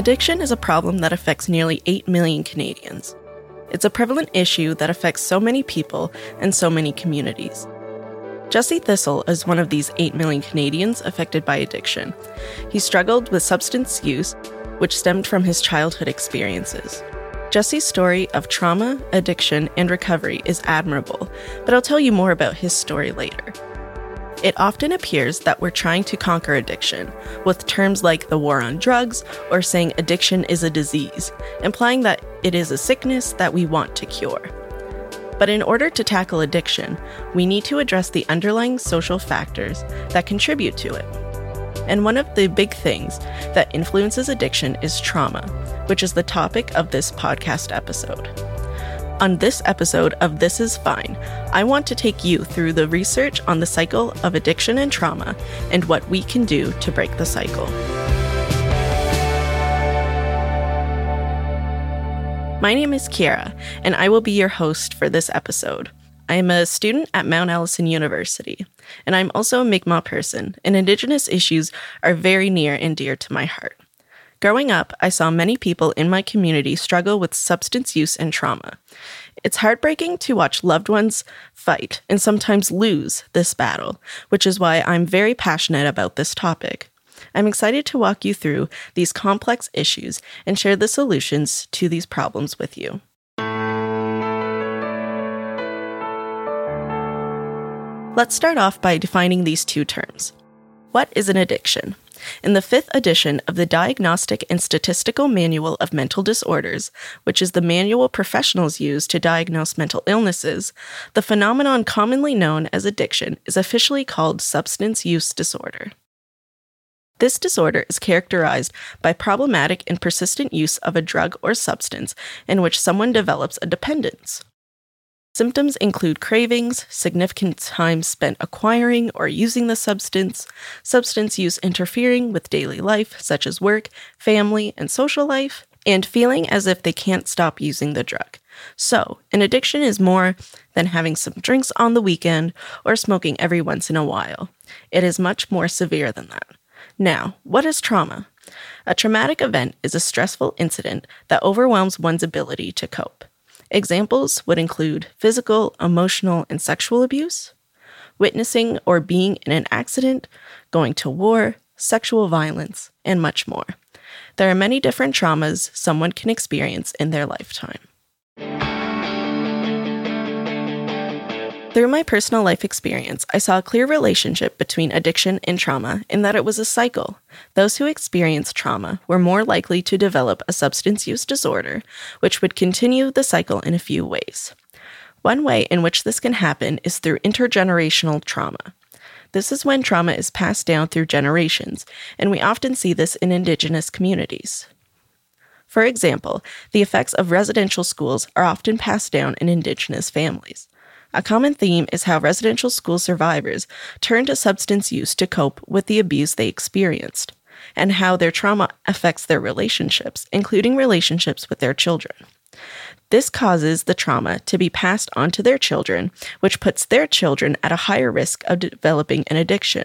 Addiction is a problem that affects nearly 8 million Canadians. It's a prevalent issue that affects so many people and so many communities. Jesse Thistle is one of these 8 million Canadians affected by addiction. He struggled with substance use, which stemmed from his childhood experiences. Jesse's story of trauma, addiction, and recovery is admirable, but I'll tell you more about his story later. It often appears that we're trying to conquer addiction, with terms like the war on drugs or saying addiction is a disease, implying that it is a sickness that we want to cure. But in order to tackle addiction, we need to address the underlying social factors that contribute to it. And one of the big things that influences addiction is trauma, which is the topic of this podcast episode. On this episode of This Is Fine, I want to take you through the research on the cycle of addiction and trauma and what we can do to break the cycle. My name is Kiara, and I will be your host for this episode. I am a student at Mount Allison University, and I'm also a Mi'kmaq person, and Indigenous issues are very near and dear to my heart. Growing up, I saw many people in my community struggle with substance use and trauma. It's heartbreaking to watch loved ones fight and sometimes lose this battle, which is why I'm very passionate about this topic. I'm excited to walk you through these complex issues and share the solutions to these problems with you. Let's start off by defining these two terms. What is an addiction? In the fifth edition of the Diagnostic and Statistical Manual of Mental Disorders, which is the manual professionals use to diagnose mental illnesses, the phenomenon commonly known as addiction is officially called substance use disorder. This disorder is characterized by problematic and persistent use of a drug or substance in which someone develops a dependence. Symptoms include cravings, significant time spent acquiring or using the substance, substance use interfering with daily life, such as work, family, and social life, and feeling as if they can't stop using the drug. So, an addiction is more than having some drinks on the weekend or smoking every once in a while. It is much more severe than that. Now, what is trauma? A traumatic event is a stressful incident that overwhelms one's ability to cope. Examples would include physical, emotional, and sexual abuse, witnessing or being in an accident, going to war, sexual violence, and much more. There are many different traumas someone can experience in their lifetime. Through my personal life experience, I saw a clear relationship between addiction and trauma in that it was a cycle. Those who experienced trauma were more likely to develop a substance use disorder, which would continue the cycle in a few ways. One way in which this can happen is through intergenerational trauma. This is when trauma is passed down through generations, and we often see this in Indigenous communities. For example, the effects of residential schools are often passed down in Indigenous families. A common theme is how residential school survivors turn to substance use to cope with the abuse they experienced, and how their trauma affects their relationships, including relationships with their children. This causes the trauma to be passed on to their children, which puts their children at a higher risk of developing an addiction.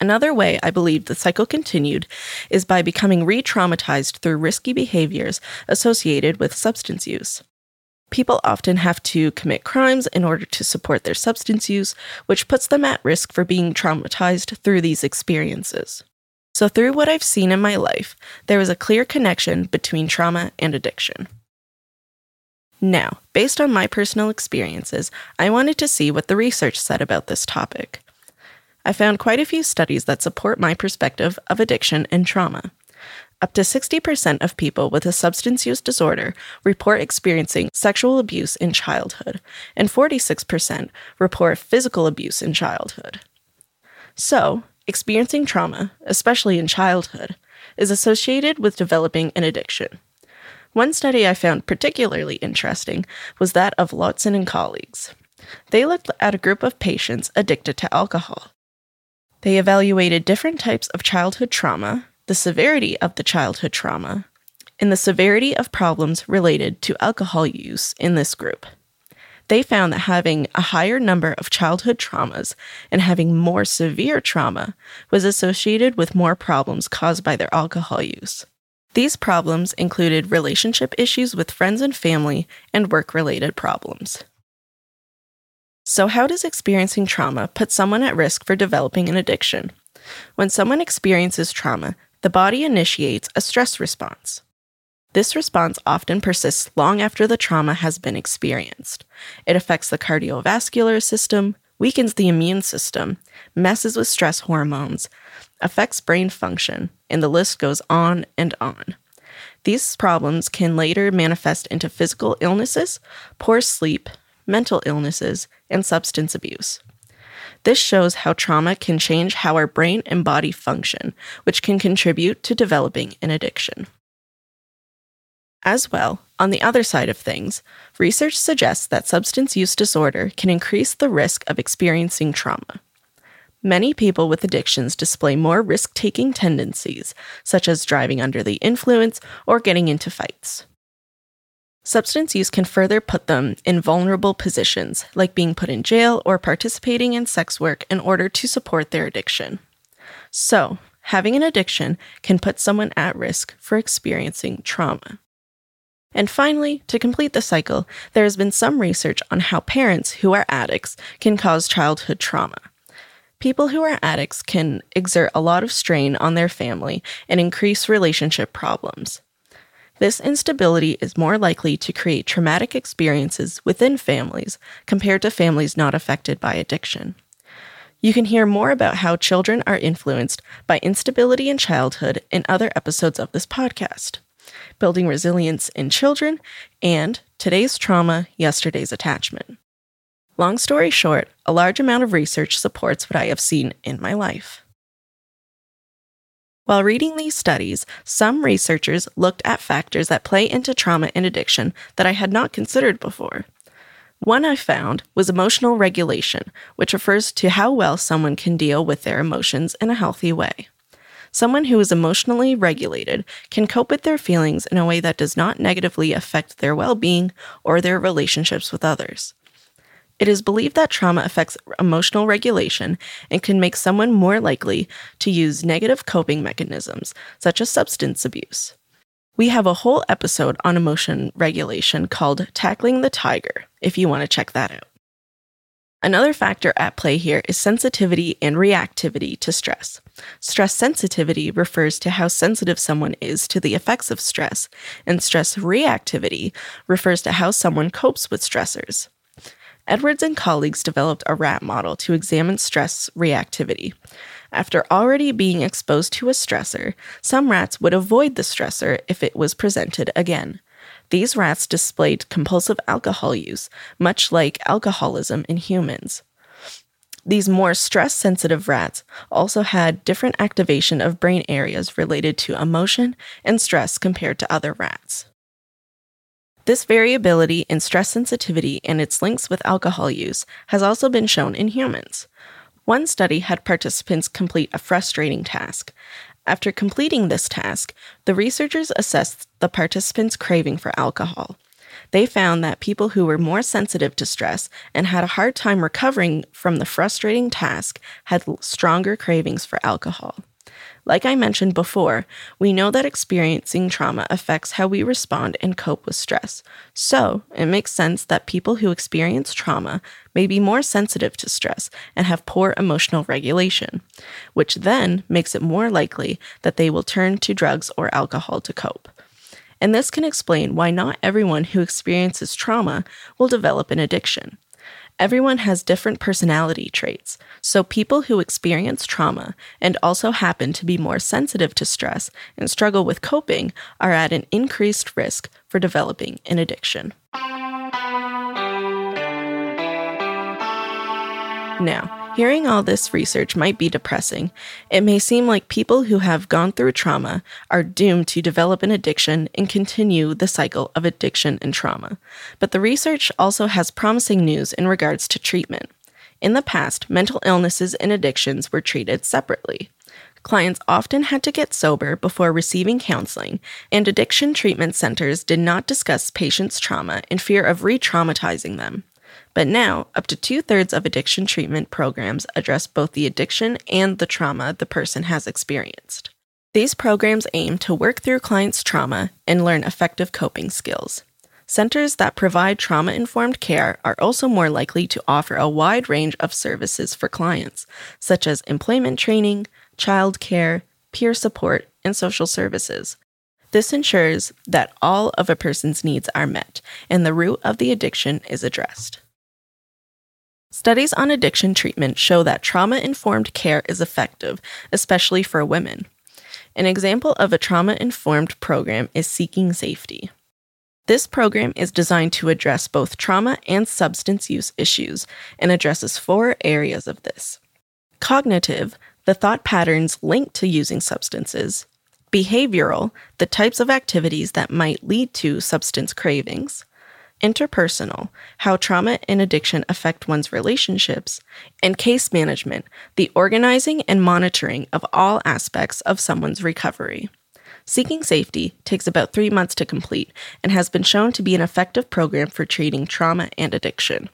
Another way I believe the cycle continued is by becoming re traumatized through risky behaviors associated with substance use. People often have to commit crimes in order to support their substance use, which puts them at risk for being traumatized through these experiences. So, through what I've seen in my life, there is a clear connection between trauma and addiction. Now, based on my personal experiences, I wanted to see what the research said about this topic. I found quite a few studies that support my perspective of addiction and trauma. Up to 60% of people with a substance use disorder report experiencing sexual abuse in childhood, and 46% report physical abuse in childhood. So, experiencing trauma, especially in childhood, is associated with developing an addiction. One study I found particularly interesting was that of Lotzen and colleagues. They looked at a group of patients addicted to alcohol. They evaluated different types of childhood trauma the severity of the childhood trauma, and the severity of problems related to alcohol use in this group. They found that having a higher number of childhood traumas and having more severe trauma was associated with more problems caused by their alcohol use. These problems included relationship issues with friends and family and work related problems. So, how does experiencing trauma put someone at risk for developing an addiction? When someone experiences trauma, the body initiates a stress response. This response often persists long after the trauma has been experienced. It affects the cardiovascular system, weakens the immune system, messes with stress hormones, affects brain function, and the list goes on and on. These problems can later manifest into physical illnesses, poor sleep, mental illnesses, and substance abuse. This shows how trauma can change how our brain and body function, which can contribute to developing an addiction. As well, on the other side of things, research suggests that substance use disorder can increase the risk of experiencing trauma. Many people with addictions display more risk taking tendencies, such as driving under the influence or getting into fights. Substance use can further put them in vulnerable positions, like being put in jail or participating in sex work in order to support their addiction. So, having an addiction can put someone at risk for experiencing trauma. And finally, to complete the cycle, there has been some research on how parents who are addicts can cause childhood trauma. People who are addicts can exert a lot of strain on their family and increase relationship problems. This instability is more likely to create traumatic experiences within families compared to families not affected by addiction. You can hear more about how children are influenced by instability in childhood in other episodes of this podcast building resilience in children, and today's trauma, yesterday's attachment. Long story short, a large amount of research supports what I have seen in my life. While reading these studies, some researchers looked at factors that play into trauma and addiction that I had not considered before. One I found was emotional regulation, which refers to how well someone can deal with their emotions in a healthy way. Someone who is emotionally regulated can cope with their feelings in a way that does not negatively affect their well being or their relationships with others. It is believed that trauma affects emotional regulation and can make someone more likely to use negative coping mechanisms, such as substance abuse. We have a whole episode on emotion regulation called Tackling the Tiger, if you want to check that out. Another factor at play here is sensitivity and reactivity to stress. Stress sensitivity refers to how sensitive someone is to the effects of stress, and stress reactivity refers to how someone copes with stressors. Edwards and colleagues developed a rat model to examine stress reactivity. After already being exposed to a stressor, some rats would avoid the stressor if it was presented again. These rats displayed compulsive alcohol use, much like alcoholism in humans. These more stress sensitive rats also had different activation of brain areas related to emotion and stress compared to other rats. This variability in stress sensitivity and its links with alcohol use has also been shown in humans. One study had participants complete a frustrating task. After completing this task, the researchers assessed the participants' craving for alcohol. They found that people who were more sensitive to stress and had a hard time recovering from the frustrating task had stronger cravings for alcohol. Like I mentioned before, we know that experiencing trauma affects how we respond and cope with stress. So, it makes sense that people who experience trauma may be more sensitive to stress and have poor emotional regulation, which then makes it more likely that they will turn to drugs or alcohol to cope. And this can explain why not everyone who experiences trauma will develop an addiction. Everyone has different personality traits, so people who experience trauma and also happen to be more sensitive to stress and struggle with coping are at an increased risk for developing an addiction. Now, Hearing all this research might be depressing. It may seem like people who have gone through trauma are doomed to develop an addiction and continue the cycle of addiction and trauma. But the research also has promising news in regards to treatment. In the past, mental illnesses and addictions were treated separately. Clients often had to get sober before receiving counseling, and addiction treatment centers did not discuss patients' trauma in fear of re traumatizing them. But now, up to two thirds of addiction treatment programs address both the addiction and the trauma the person has experienced. These programs aim to work through clients' trauma and learn effective coping skills. Centers that provide trauma informed care are also more likely to offer a wide range of services for clients, such as employment training, child care, peer support, and social services. This ensures that all of a person's needs are met and the root of the addiction is addressed. Studies on addiction treatment show that trauma informed care is effective, especially for women. An example of a trauma informed program is Seeking Safety. This program is designed to address both trauma and substance use issues and addresses four areas of this cognitive, the thought patterns linked to using substances, behavioral, the types of activities that might lead to substance cravings, interpersonal, how trauma and addiction affect one's relationships, and case management, the organizing and monitoring of all aspects of someone's recovery. Seeking Safety takes about three months to complete and has been shown to be an effective program for treating trauma and addiction.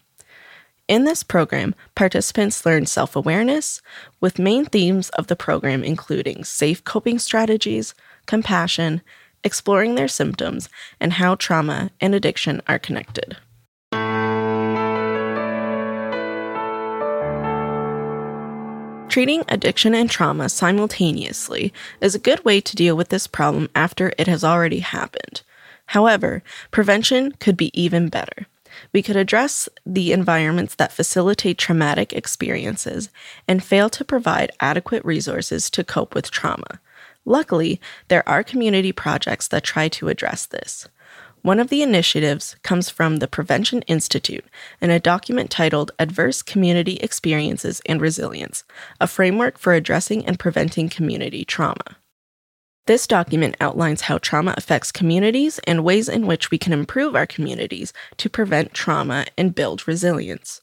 In this program, participants learn self awareness, with main themes of the program including safe coping strategies, compassion, exploring their symptoms, and how trauma and addiction are connected. Treating addiction and trauma simultaneously is a good way to deal with this problem after it has already happened. However, prevention could be even better. We could address the environments that facilitate traumatic experiences and fail to provide adequate resources to cope with trauma. Luckily, there are community projects that try to address this. One of the initiatives comes from the Prevention Institute in a document titled Adverse Community Experiences and Resilience, a framework for addressing and preventing community trauma. This document outlines how trauma affects communities and ways in which we can improve our communities to prevent trauma and build resilience.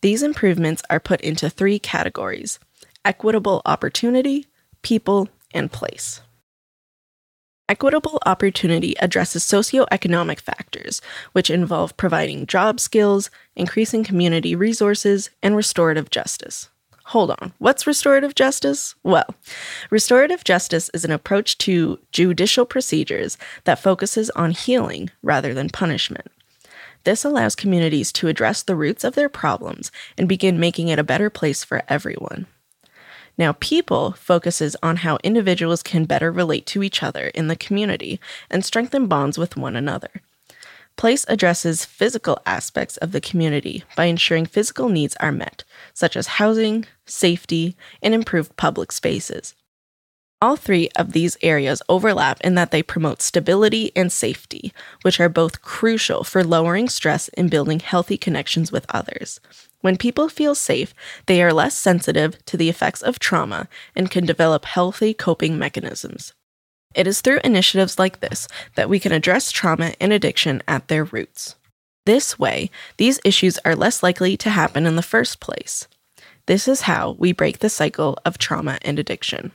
These improvements are put into three categories equitable opportunity, people, and place. Equitable opportunity addresses socioeconomic factors, which involve providing job skills, increasing community resources, and restorative justice. Hold on, what's restorative justice? Well, restorative justice is an approach to judicial procedures that focuses on healing rather than punishment. This allows communities to address the roots of their problems and begin making it a better place for everyone. Now, people focuses on how individuals can better relate to each other in the community and strengthen bonds with one another. Place addresses physical aspects of the community by ensuring physical needs are met, such as housing, safety, and improved public spaces. All three of these areas overlap in that they promote stability and safety, which are both crucial for lowering stress and building healthy connections with others. When people feel safe, they are less sensitive to the effects of trauma and can develop healthy coping mechanisms. It is through initiatives like this that we can address trauma and addiction at their roots. This way, these issues are less likely to happen in the first place. This is how we break the cycle of trauma and addiction.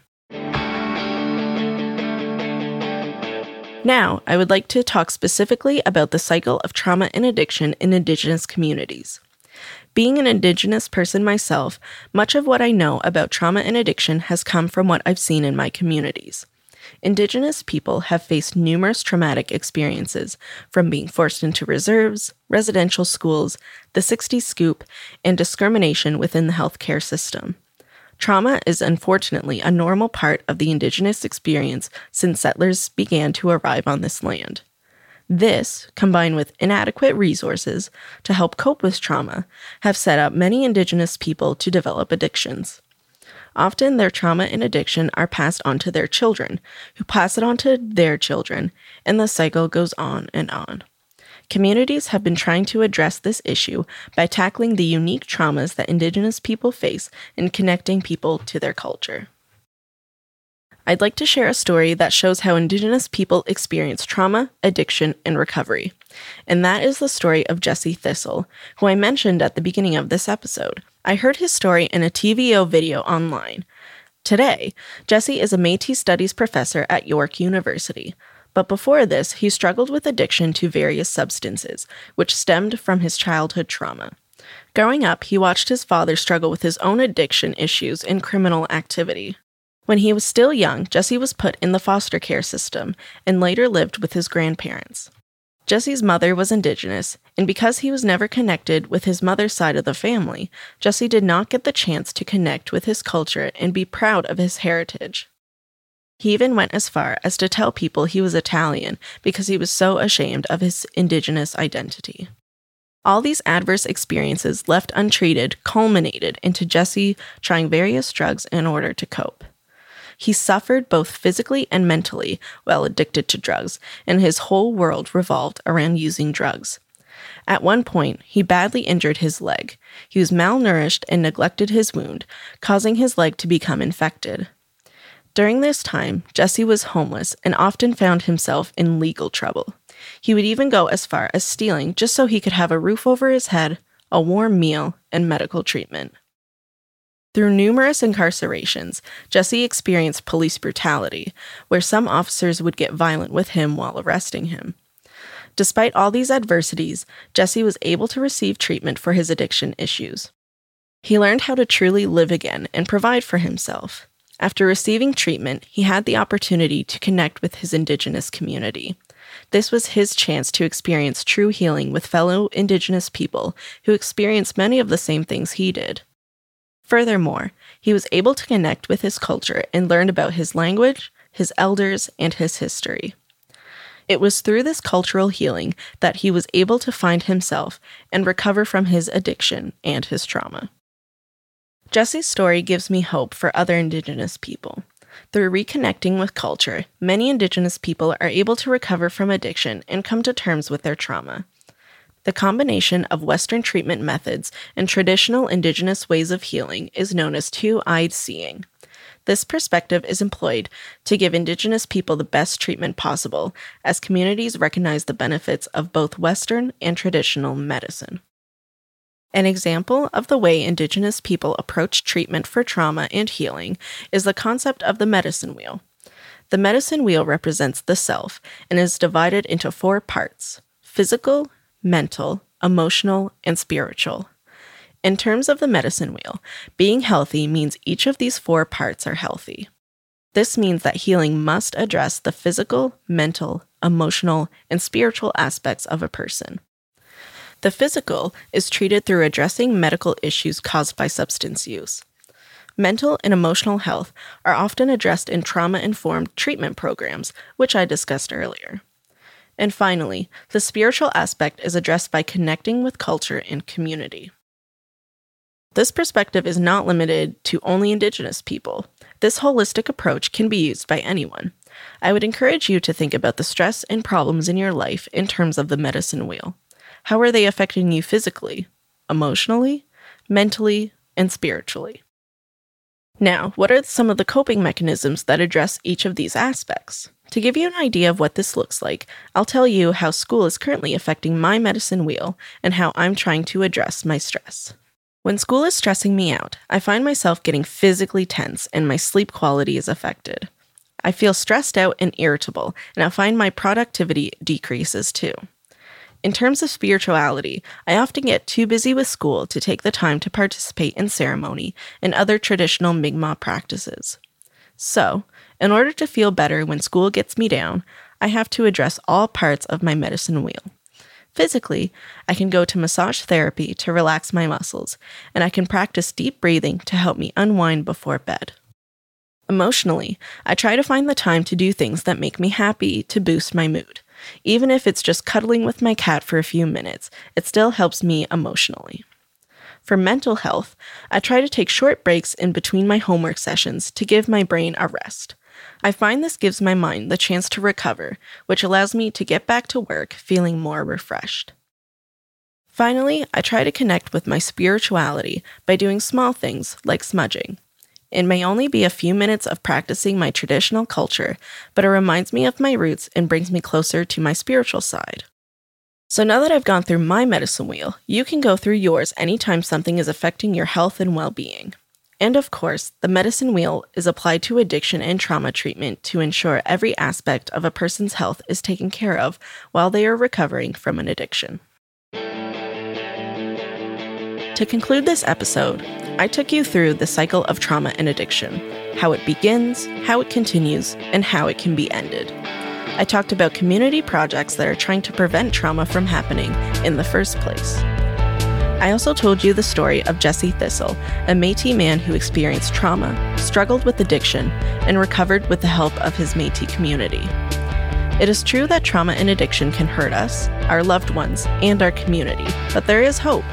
Now, I would like to talk specifically about the cycle of trauma and addiction in Indigenous communities. Being an Indigenous person myself, much of what I know about trauma and addiction has come from what I've seen in my communities. Indigenous people have faced numerous traumatic experiences, from being forced into reserves, residential schools, the 60s scoop, and discrimination within the healthcare system. Trauma is unfortunately a normal part of the Indigenous experience since settlers began to arrive on this land. This, combined with inadequate resources to help cope with trauma, have set up many Indigenous people to develop addictions. Often, their trauma and addiction are passed on to their children, who pass it on to their children, and the cycle goes on and on. Communities have been trying to address this issue by tackling the unique traumas that Indigenous people face and connecting people to their culture. I'd like to share a story that shows how Indigenous people experience trauma, addiction, and recovery. And that is the story of Jesse Thistle, who I mentioned at the beginning of this episode. I heard his story in a TVO video online. Today, Jesse is a Metis Studies professor at York University. But before this, he struggled with addiction to various substances, which stemmed from his childhood trauma. Growing up, he watched his father struggle with his own addiction issues and criminal activity. When he was still young, Jesse was put in the foster care system and later lived with his grandparents. Jesse's mother was Indigenous, and because he was never connected with his mother's side of the family, Jesse did not get the chance to connect with his culture and be proud of his heritage. He even went as far as to tell people he was Italian because he was so ashamed of his Indigenous identity. All these adverse experiences left untreated culminated into Jesse trying various drugs in order to cope. He suffered both physically and mentally while addicted to drugs, and his whole world revolved around using drugs. At one point, he badly injured his leg. He was malnourished and neglected his wound, causing his leg to become infected. During this time, Jesse was homeless and often found himself in legal trouble. He would even go as far as stealing just so he could have a roof over his head, a warm meal, and medical treatment. Through numerous incarcerations, Jesse experienced police brutality, where some officers would get violent with him while arresting him. Despite all these adversities, Jesse was able to receive treatment for his addiction issues. He learned how to truly live again and provide for himself. After receiving treatment, he had the opportunity to connect with his Indigenous community. This was his chance to experience true healing with fellow Indigenous people who experienced many of the same things he did. Furthermore, he was able to connect with his culture and learn about his language, his elders, and his history. It was through this cultural healing that he was able to find himself and recover from his addiction and his trauma. Jesse's story gives me hope for other Indigenous people. Through reconnecting with culture, many Indigenous people are able to recover from addiction and come to terms with their trauma. The combination of Western treatment methods and traditional Indigenous ways of healing is known as two eyed seeing. This perspective is employed to give Indigenous people the best treatment possible, as communities recognize the benefits of both Western and traditional medicine. An example of the way Indigenous people approach treatment for trauma and healing is the concept of the medicine wheel. The medicine wheel represents the self and is divided into four parts physical, mental, emotional, and spiritual. In terms of the medicine wheel, being healthy means each of these four parts are healthy. This means that healing must address the physical, mental, emotional, and spiritual aspects of a person. The physical is treated through addressing medical issues caused by substance use. Mental and emotional health are often addressed in trauma informed treatment programs, which I discussed earlier. And finally, the spiritual aspect is addressed by connecting with culture and community. This perspective is not limited to only Indigenous people. This holistic approach can be used by anyone. I would encourage you to think about the stress and problems in your life in terms of the medicine wheel. How are they affecting you physically, emotionally, mentally, and spiritually? Now, what are some of the coping mechanisms that address each of these aspects? To give you an idea of what this looks like, I'll tell you how school is currently affecting my medicine wheel and how I'm trying to address my stress. When school is stressing me out, I find myself getting physically tense and my sleep quality is affected. I feel stressed out and irritable, and I find my productivity decreases too. In terms of spirituality, I often get too busy with school to take the time to participate in ceremony and other traditional Mi'kmaq practices. So, in order to feel better when school gets me down, I have to address all parts of my medicine wheel. Physically, I can go to massage therapy to relax my muscles, and I can practice deep breathing to help me unwind before bed. Emotionally, I try to find the time to do things that make me happy to boost my mood. Even if it's just cuddling with my cat for a few minutes, it still helps me emotionally. For mental health, I try to take short breaks in between my homework sessions to give my brain a rest. I find this gives my mind the chance to recover, which allows me to get back to work feeling more refreshed. Finally, I try to connect with my spirituality by doing small things like smudging. It may only be a few minutes of practicing my traditional culture, but it reminds me of my roots and brings me closer to my spiritual side. So now that I've gone through my medicine wheel, you can go through yours anytime something is affecting your health and well being. And of course, the medicine wheel is applied to addiction and trauma treatment to ensure every aspect of a person's health is taken care of while they are recovering from an addiction. To conclude this episode, I took you through the cycle of trauma and addiction how it begins, how it continues, and how it can be ended. I talked about community projects that are trying to prevent trauma from happening in the first place. I also told you the story of Jesse Thistle, a Metis man who experienced trauma, struggled with addiction, and recovered with the help of his Metis community. It is true that trauma and addiction can hurt us, our loved ones, and our community, but there is hope.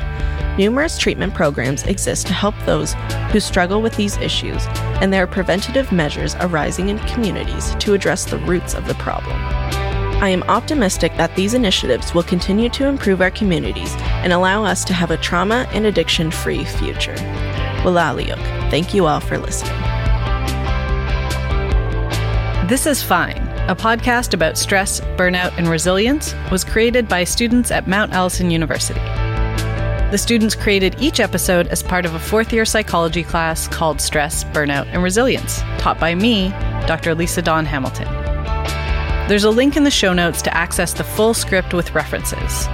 Numerous treatment programs exist to help those who struggle with these issues, and there are preventative measures arising in communities to address the roots of the problem. I am optimistic that these initiatives will continue to improve our communities and allow us to have a trauma and addiction free future. Wilaliuk, thank you all for listening. This is Fine, a podcast about stress, burnout, and resilience, was created by students at Mount Allison University. The students created each episode as part of a fourth year psychology class called Stress, Burnout, and Resilience, taught by me, Dr. Lisa Dawn Hamilton. There's a link in the show notes to access the full script with references.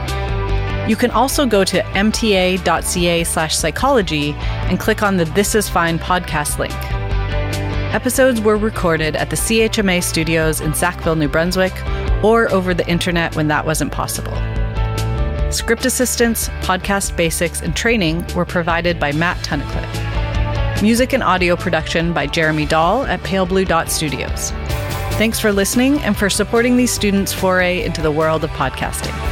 You can also go to mta.ca slash psychology and click on the This Is Fine podcast link. Episodes were recorded at the CHMA studios in Sackville, New Brunswick, or over the internet when that wasn't possible. Script assistance, podcast basics, and training were provided by Matt Tunnicliffe. Music and audio production by Jeremy Dahl at Pale Blue Dot Studios. Thanks for listening and for supporting these students' foray into the world of podcasting.